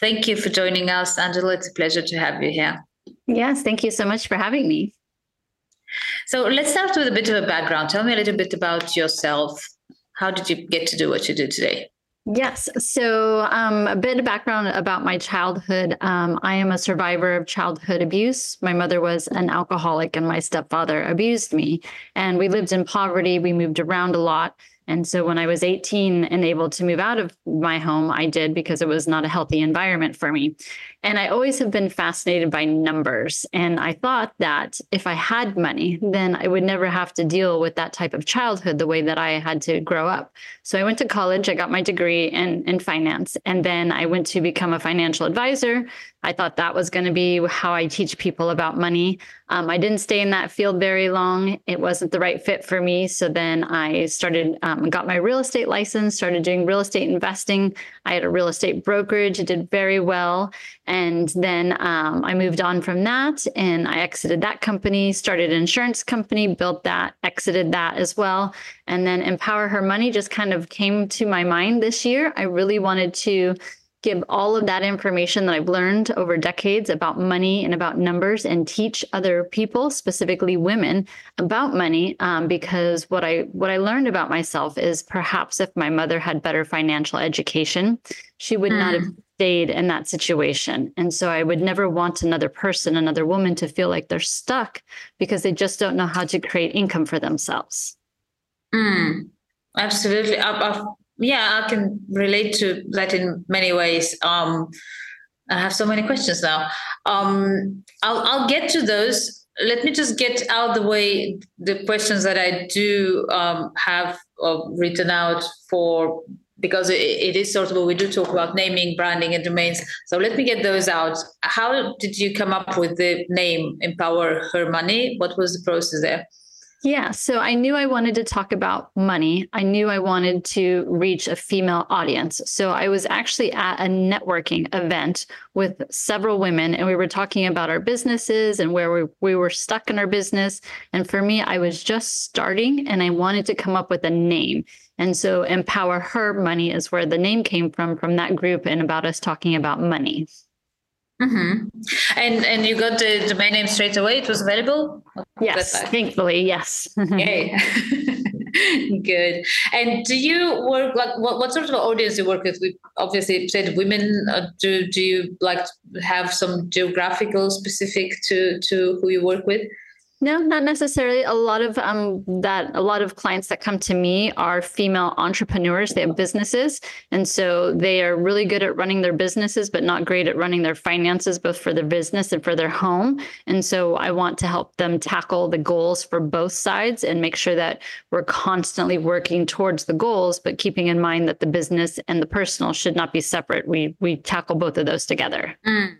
Thank you for joining us, Angela. It's a pleasure to have you here. Yes, thank you so much for having me. So let's start with a bit of a background. Tell me a little bit about yourself. How did you get to do what you do today? Yes. So, um, a bit of background about my childhood. Um, I am a survivor of childhood abuse. My mother was an alcoholic, and my stepfather abused me. And we lived in poverty. We moved around a lot. And so when I was 18 and able to move out of my home, I did because it was not a healthy environment for me. And I always have been fascinated by numbers. And I thought that if I had money, then I would never have to deal with that type of childhood the way that I had to grow up. So I went to college, I got my degree in, in finance, and then I went to become a financial advisor. I thought that was going to be how I teach people about money. Um, I didn't stay in that field very long. It wasn't the right fit for me. So then I started, um, got my real estate license, started doing real estate investing. I had a real estate brokerage, it did very well. And then um, I moved on from that and I exited that company, started an insurance company, built that, exited that as well. And then Empower Her Money just kind of came to my mind this year. I really wanted to give all of that information that I've learned over decades about money and about numbers and teach other people, specifically women, about money. Um, because what I what I learned about myself is perhaps if my mother had better financial education, she would mm. not have mm. stayed in that situation. And so I would never want another person, another woman, to feel like they're stuck because they just don't know how to create income for themselves. Mm. Absolutely. I've yeah, I can relate to that in many ways. Um, I have so many questions now. Um, I'll, I'll get to those. Let me just get out the way the questions that I do um, have uh, written out for because it, it is sort of we do talk about naming, branding, and domains. So let me get those out. How did you come up with the name Empower Her Money? What was the process there? Yeah. So I knew I wanted to talk about money. I knew I wanted to reach a female audience. So I was actually at a networking event with several women, and we were talking about our businesses and where we, we were stuck in our business. And for me, I was just starting and I wanted to come up with a name. And so Empower Her Money is where the name came from, from that group and about us talking about money. Mm-hmm. And and you got the domain name straight away. It was available. Yes, thankfully, yes. Okay, Good. And do you work like what, what sort of audience you work with? We obviously said women. Uh, do do you like have some geographical specific to to who you work with? No, not necessarily. A lot of um that a lot of clients that come to me are female entrepreneurs. They have businesses, and so they are really good at running their businesses, but not great at running their finances, both for their business and for their home. And so I want to help them tackle the goals for both sides and make sure that we're constantly working towards the goals, but keeping in mind that the business and the personal should not be separate. We we tackle both of those together. Mm.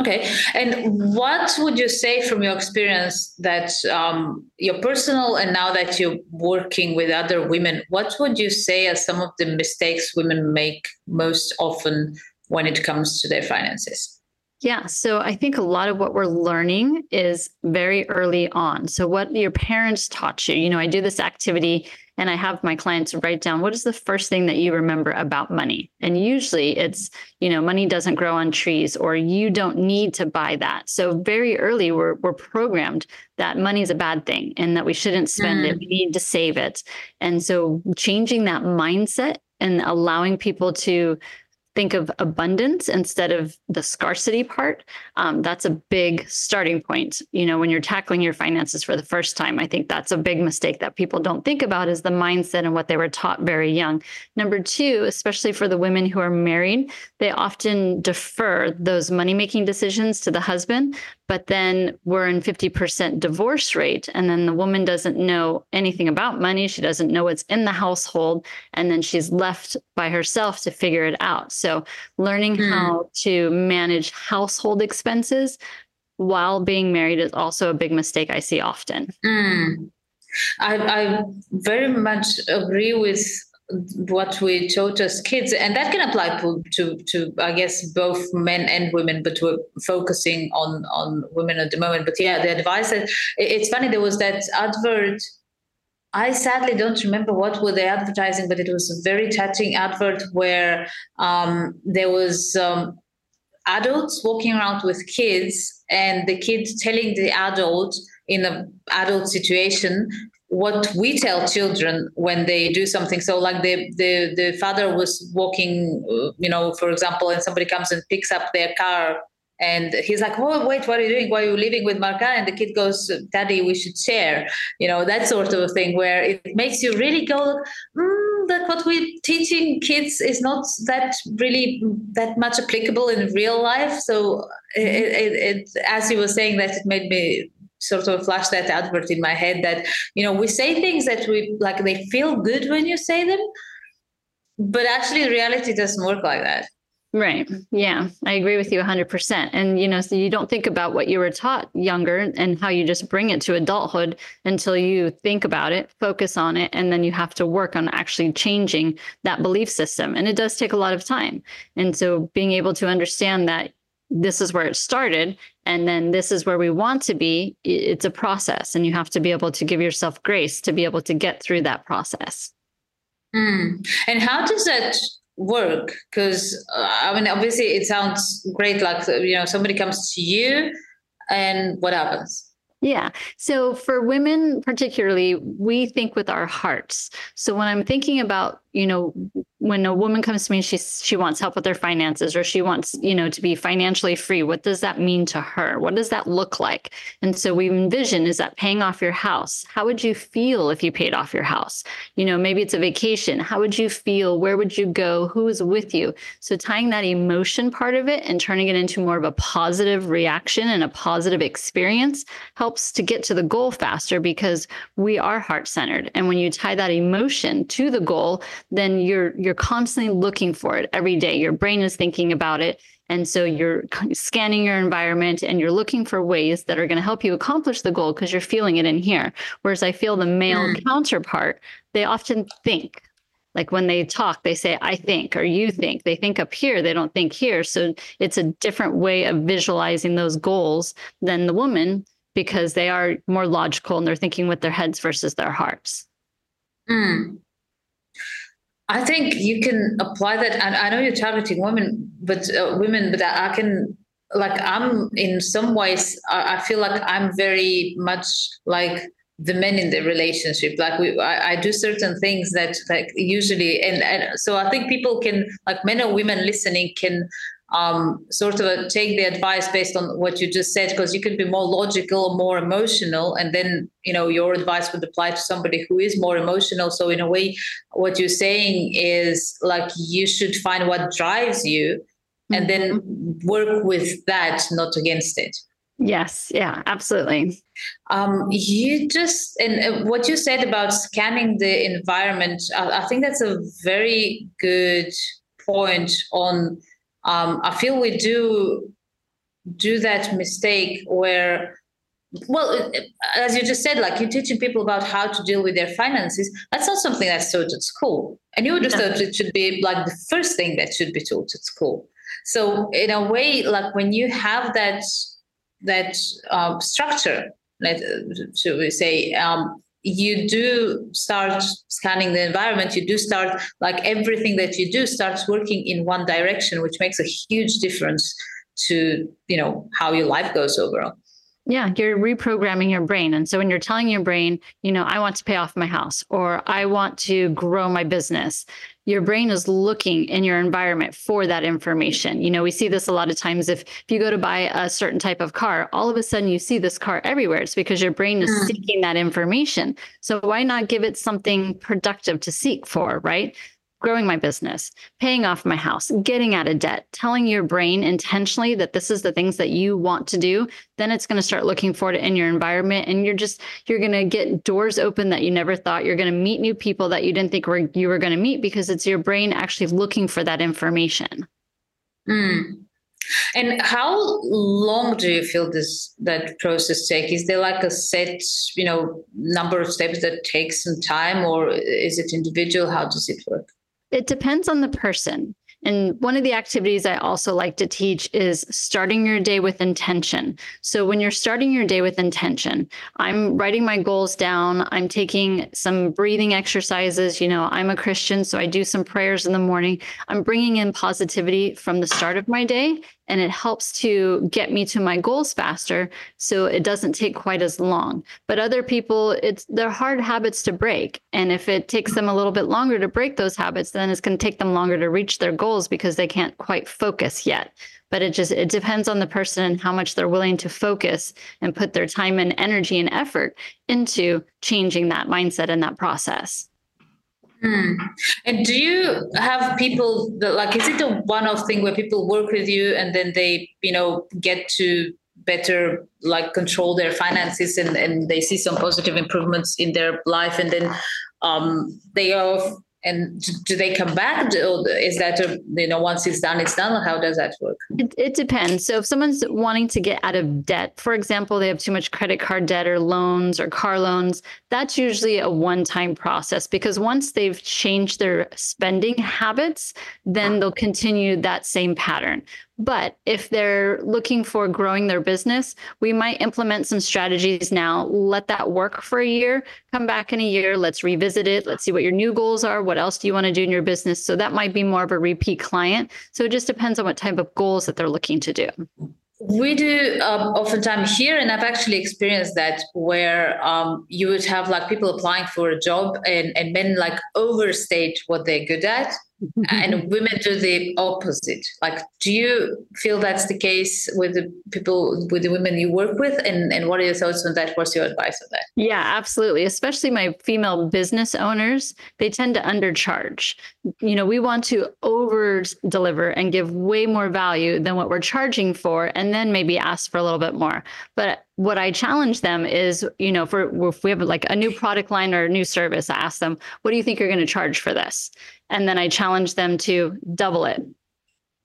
Okay. And what would you say from your experience that um, your personal and now that you're working with other women, what would you say are some of the mistakes women make most often when it comes to their finances? Yeah. So I think a lot of what we're learning is very early on. So, what your parents taught you, you know, I do this activity and I have my clients write down what is the first thing that you remember about money? And usually it's, you know, money doesn't grow on trees or you don't need to buy that. So, very early, we're, we're programmed that money is a bad thing and that we shouldn't spend mm. it. We need to save it. And so, changing that mindset and allowing people to think of abundance instead of the scarcity part um, that's a big starting point. You know when you're tackling your finances for the first time i think that's a big mistake that people don't think about is the mindset and what they were taught very young. Number two especially for the women who are married they often defer those money making decisions to the husband but then we're in 50% divorce rate and then the woman doesn't know anything about money she doesn't know what's in the household and then she's left by herself to figure it out so learning mm. how to manage household expenses while being married is also a big mistake I see often. Mm. I, I very much agree with what we taught as kids and that can apply to, to, to i guess both men and women but we're focusing on on women at the moment. But yeah the advice that it's funny there was that advert. I sadly don't remember what were they advertising, but it was a very touching advert where um, there was um, adults walking around with kids, and the kids telling the adult in an adult situation what we tell children when they do something. So like the the the father was walking uh, you know for example and somebody comes and picks up their car and he's like oh wait what are you doing? Why are you living with marka? And the kid goes daddy we should share you know that sort of thing where it makes you really go mm, that what we're teaching kids is not that really that much applicable in real life. So it, it, it as you were saying that it made me sort of flash that advert in my head that you know we say things that we like they feel good when you say them but actually reality doesn't work like that Right. Yeah, I agree with you 100%. And, you know, so you don't think about what you were taught younger and how you just bring it to adulthood until you think about it, focus on it, and then you have to work on actually changing that belief system. And it does take a lot of time. And so being able to understand that this is where it started and then this is where we want to be, it's a process. And you have to be able to give yourself grace to be able to get through that process. Mm. And how does that work because uh, i mean obviously it sounds great like you know somebody comes to you and what happens yeah. So for women, particularly, we think with our hearts. So when I'm thinking about, you know, when a woman comes to me, she she wants help with their finances, or she wants, you know, to be financially free. What does that mean to her? What does that look like? And so we envision is that paying off your house. How would you feel if you paid off your house? You know, maybe it's a vacation. How would you feel? Where would you go? Who is with you? So tying that emotion part of it and turning it into more of a positive reaction and a positive experience helps to get to the goal faster because we are heart centered. And when you tie that emotion to the goal, then you're constantly looking for it every day. Your brain is thinking about it. And so you're scanning your environment and you're looking for ways that are going to help you accomplish the goal because you're feeling it in here. Whereas I feel the male mm. counterpart, they often think. Like when they talk, they say, I think, or you think. They think up here, they don't think here. So it's a different way of visualizing those goals than the woman because they are more logical and they're thinking with their heads versus their hearts. Mm. I think you can apply that. And I know you're targeting women, but uh, women, but I can like I'm in some ways. I, feel like I'm very much like the men in the relationship. Like we, I, I do certain things that like usually, and, and so I think people can like men or women listening can um, sort of take the advice based on what you just said because you could be more logical more emotional and then you know your advice would apply to somebody who is more emotional. So in a way what you're saying is like you should find what drives you and then mm-hmm. work with that not against it. Yes. Yeah absolutely. Um, you just and uh, what you said about scanning the environment I, I think that's a very good point on um, I feel we do do that mistake where well as you just said like you're teaching people about how to deal with their finances. That's not something that's taught at school. And you would have thought it should be like the first thing that should be taught at school. So in a way like when you have that that uh, structure let should we say um, you do start scanning the environment you do start like everything that you do starts working in one direction which makes a huge difference to you know how your life goes overall yeah, you're reprogramming your brain. And so when you're telling your brain, you know, I want to pay off my house or I want to grow my business, your brain is looking in your environment for that information. You know, we see this a lot of times if, if you go to buy a certain type of car, all of a sudden you see this car everywhere. It's because your brain is mm. seeking that information. So why not give it something productive to seek for, right? Growing my business, paying off my house, getting out of debt, telling your brain intentionally that this is the things that you want to do, then it's going to start looking for it in your environment and you're just you're going to get doors open that you never thought. You're going to meet new people that you didn't think were you were going to meet because it's your brain actually looking for that information. Mm. And how long do you feel this that process take? Is there like a set, you know, number of steps that takes some time, or is it individual? How does it work? It depends on the person. And one of the activities I also like to teach is starting your day with intention. So when you're starting your day with intention, I'm writing my goals down. I'm taking some breathing exercises. You know, I'm a Christian, so I do some prayers in the morning. I'm bringing in positivity from the start of my day and it helps to get me to my goals faster so it doesn't take quite as long. But other people it's they're hard habits to break and if it takes them a little bit longer to break those habits then it's going to take them longer to reach their goals because they can't quite focus yet. But it just it depends on the person and how much they're willing to focus and put their time and energy and effort into changing that mindset and that process Hmm. And do you have people that like is it a one-off thing where people work with you and then they, you know, get to better like control their finances and, and they see some positive improvements in their life and then um they are and do they come back? Is that a, you know once it's done it's done? How does that work? It, it, depends. So if someone's wanting to get out of debt for example they have too much credit card debt or loans or car loans that's usually a one-time process because once they've changed their spending habits then they'll continue that same pattern but if they're looking for growing their business, we might implement some strategies now, let that work for a year, come back in a year, let's revisit it, let's see what your new goals are, what else do you want to do in your business. So that might be more of a repeat client. So it just depends on what type of goals that they're looking to do. We do um, oftentimes here, and I've actually experienced that where um, you would have like people applying for a job and, and men like overstate what they're good at and women do the opposite. Like do you feel that's the case with the people with the women you work with? And and what are your thoughts on that? What's your advice on that? Yeah absolutely. Especially my female business owners they tend to undercharge. You know we want to over deliver and give way more value than what we're charging for and then maybe ask for a little bit more. But what I challenge them is, you know, for if we have like a new product line or a new service, I ask them, what do you think you're going to charge for this? And then I challenge them to double it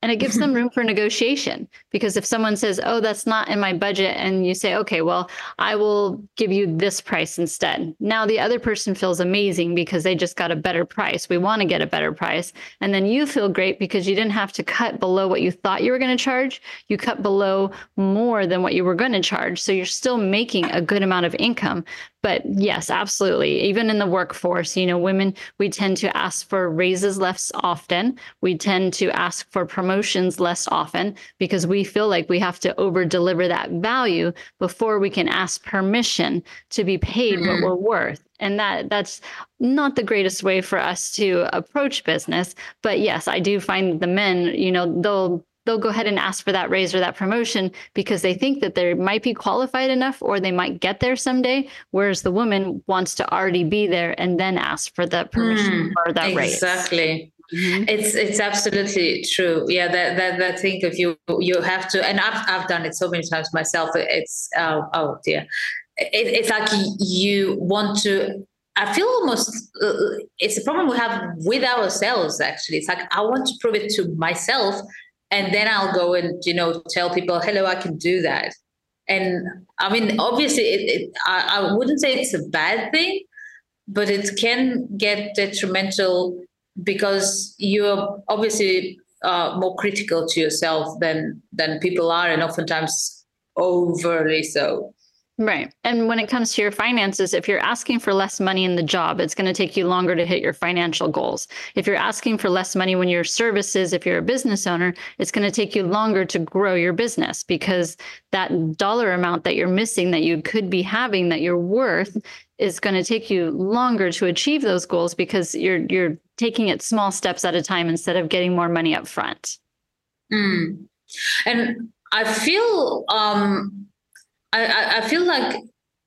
and it gives them room for negotiation because if someone says oh that's not in my budget and you say okay well i will give you this price instead. Now the other person feels amazing because they just got a better price. We want to get a better price. And then you feel great because you didn't have to cut below what you thought you were going to charge. You cut below more than what you were going to charge so you're still making a good amount of income. But yes, absolutely. Even in the workforce, you know, women, we tend to ask for raises less often. We tend to ask for promotions less often because we feel like we have to over deliver that value before we can ask permission to be paid mm-hmm. what we're worth. And that that's not the greatest way for us to approach business. But yes i do find the men you know they'll they'll go ahead and ask for that raise or that promotion because they think that they might be qualified enough or they might get there someday whereas the woman wants to already be there and then ask for the permission mm, for that raise. exactly Mm-hmm. It's it's absolutely true. Yeah, that that that thing of you you have to, and I've I've done it so many times myself. It's oh, oh dear, it, it's like you want to I feel almost uh, it's a problem we have with ourselves. Actually, it's like I want to prove it to myself and then I'll go and you know tell people, "Hello, I can do that." And I mean, obviously, it, it, I, I wouldn't say it's a bad thing, but it can get detrimental because you're obviously uh, more critical to yourself than than people are, and oftentimes overly so. Right. And when it comes to your finances, if you're asking for less money in the job, it's going to take you longer to hit your financial goals. If you're asking for less money when you're services, if you're a business owner, it's going to take you longer to grow your business because that dollar amount that you're missing that you could be having that you're worth is going to take you longer to achieve those goals because you're you're taking it small steps at a time instead of getting more money up front. Mm. And I feel um I, I feel like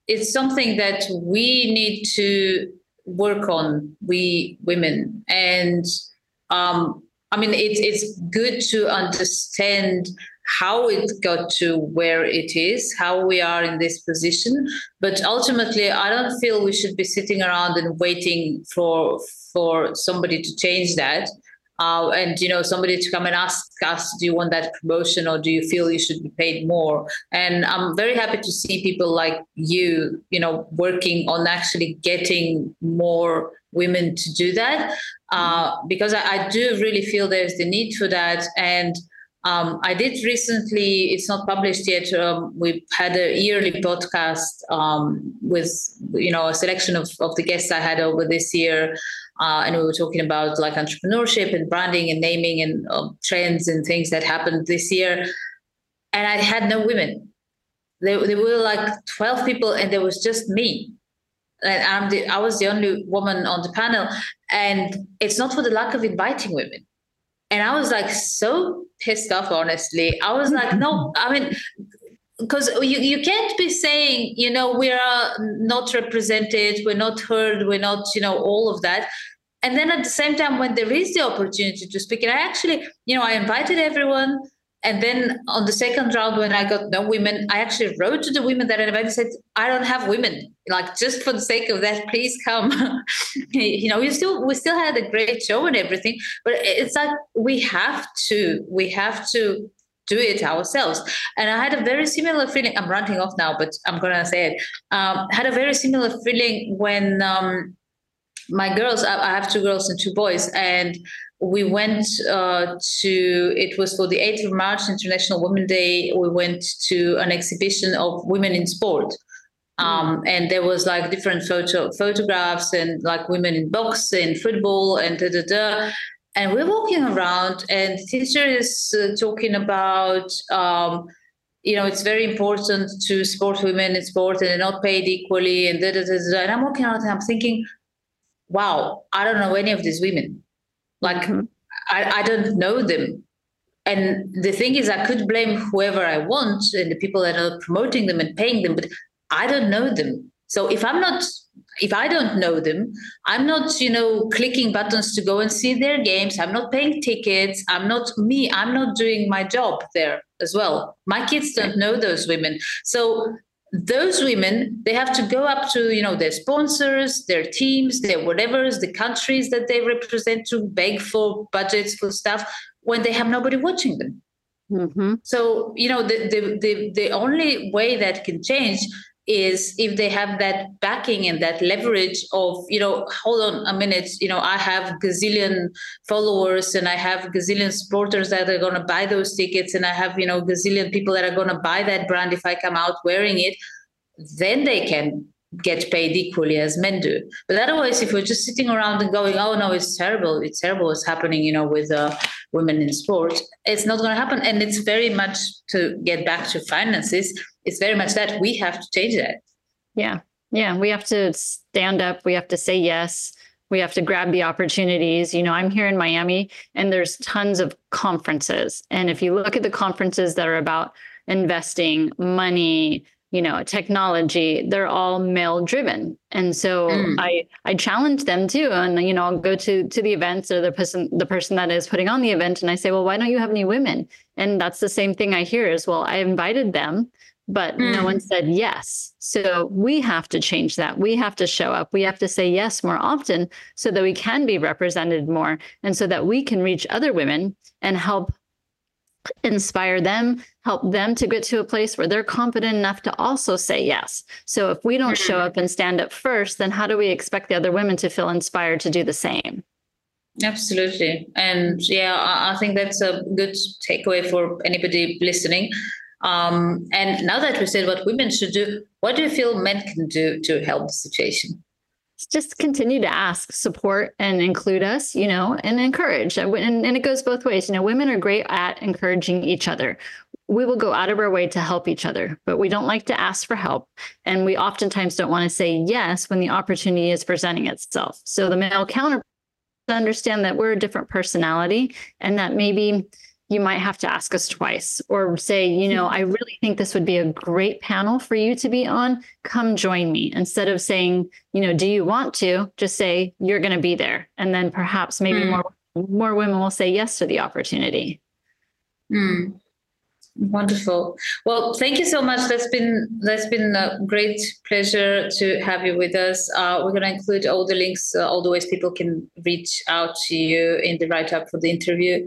it's something that we need to work on, we women. And um, I mean, it's it's good to understand how it got to where it is, how we are in this position. But ultimately, I don't feel we should be sitting around and waiting for for somebody to change that. uh, and you know somebody to come and ask us do you want that promotion or do you feel you should be paid more and i'm very happy to see people like you you know working on actually getting more women to do that uh, because I, I, do really feel there's the need for that and um, I did recently, it's not published yet. Um, we had a yearly podcast um, with, you know, a selection of, of the guests I had over this year uh, and we were talking about like entrepreneurship and branding and naming and uh, trends and things that happened this year. And I had no women. There, there were like 12 people, and there was just me. And I'm the, I was the only woman on the panel. And it's not for the lack of inviting women. And I was like so pissed off, honestly. I was like, no, I mean, because you, you can't be saying you know we are not represented we're not heard we're not you know all of that and then at the same time when there is the opportunity to speak and i actually you know i invited everyone and then on the second round when i got no women i actually wrote to the women that i invited said i don't have women like just for the sake of that please come you know we still we still had a great show and everything but it's like we have to we have to do it ourselves. And I had a very similar feeling. I'm ranting off now, but I'm gonna say it. Um, had a very similar feeling when um, my girls. I, have two girls and two boys, and we went uh, to. It was for the 8th of March, International Women's Day. We went to an exhibition of women in sport. Um, and there was like different photo photographs and like women in boxing, football, and da da da and we're walking around and teacher is uh, talking about um, you know it's very important to support women in sport and they're not paid equally and da, da, da, da. and i'm walking around and i'm thinking wow i don't know any of these women like mm-hmm. I, I don't know them and the thing is i could blame whoever i want and the people that are promoting them and paying them but i don't know them so if i'm not if I don't know them, I'm not, you know, clicking buttons to go and see their games. I'm not paying tickets. I'm not me. I'm not doing my job there as well. My kids don't know those women. So those women, they have to go up to, you know, their sponsors, their teams, their whatever's, the countries that they represent to beg for budgets for stuff when they have nobody watching them. Mm-hmm. So, you know, the, the, the, the only way that can change is if they have that backing and that leverage of you know hold on a minute you know i have gazillion followers and i have gazillion supporters that are going to buy those tickets and i have you know gazillion people that are going to buy that brand if i come out wearing it then they can get paid equally as men do. But otherwise, if we're just sitting around and going, "Oh no, it's terrible! It's terrible! It's happening," you know, with uh, women in sport, it's not going to happen. And it's very much to get back to finances. It's very much that we have to change that. Yeah, yeah, we have to stand up. We have to say yes. We have to grab the opportunities. You know, I'm here in Miami, and there's tons of conferences. And if you look at the conferences that are about investing, money, you know technology they're all male driven and so mm. i i challenge them too and you know i'll go to to the events or the person the person that is putting on the event and i say well why don't you have any women and that's the same thing i hear as well i invited them but mm. no one said yes so we have to change that we have to show up we have to say yes more often so that we can be represented more and so that we can reach other women and help inspire them, help them to get to a place where they're confident enough to also say yes. So if we don't show mm-hmm. up and stand up first, then how do we expect the other women to feel inspired to do the same? Absolutely. And yeah, I think that's a good takeaway for anybody listening. Um, and now that we said what women should do, what do you feel men can do to help the situation? just continue to ask, support, and include us, you know, and encourage. And, and it goes both ways. You know, women are great at encouraging each other. We will go out of our way to help each other, but we don't like to ask for help. And we oftentimes don't want to say yes when the opportunity is presenting itself. So the male counterpart understand that we're a different personality and that maybe you might have to ask us twice or say, you know, I really think this would be a great panel for you to be on. Come join me. Instead of saying, you know, do you want to? Just say you're going to be there. And then perhaps maybe mm. more more women will say yes to the opportunity. Mm. Wonderful. Well, thank you so much. That's been that's been a great pleasure to have you with us. Uh, we're going to include all the links, uh, all the ways people can reach out to you in the write up for the interview.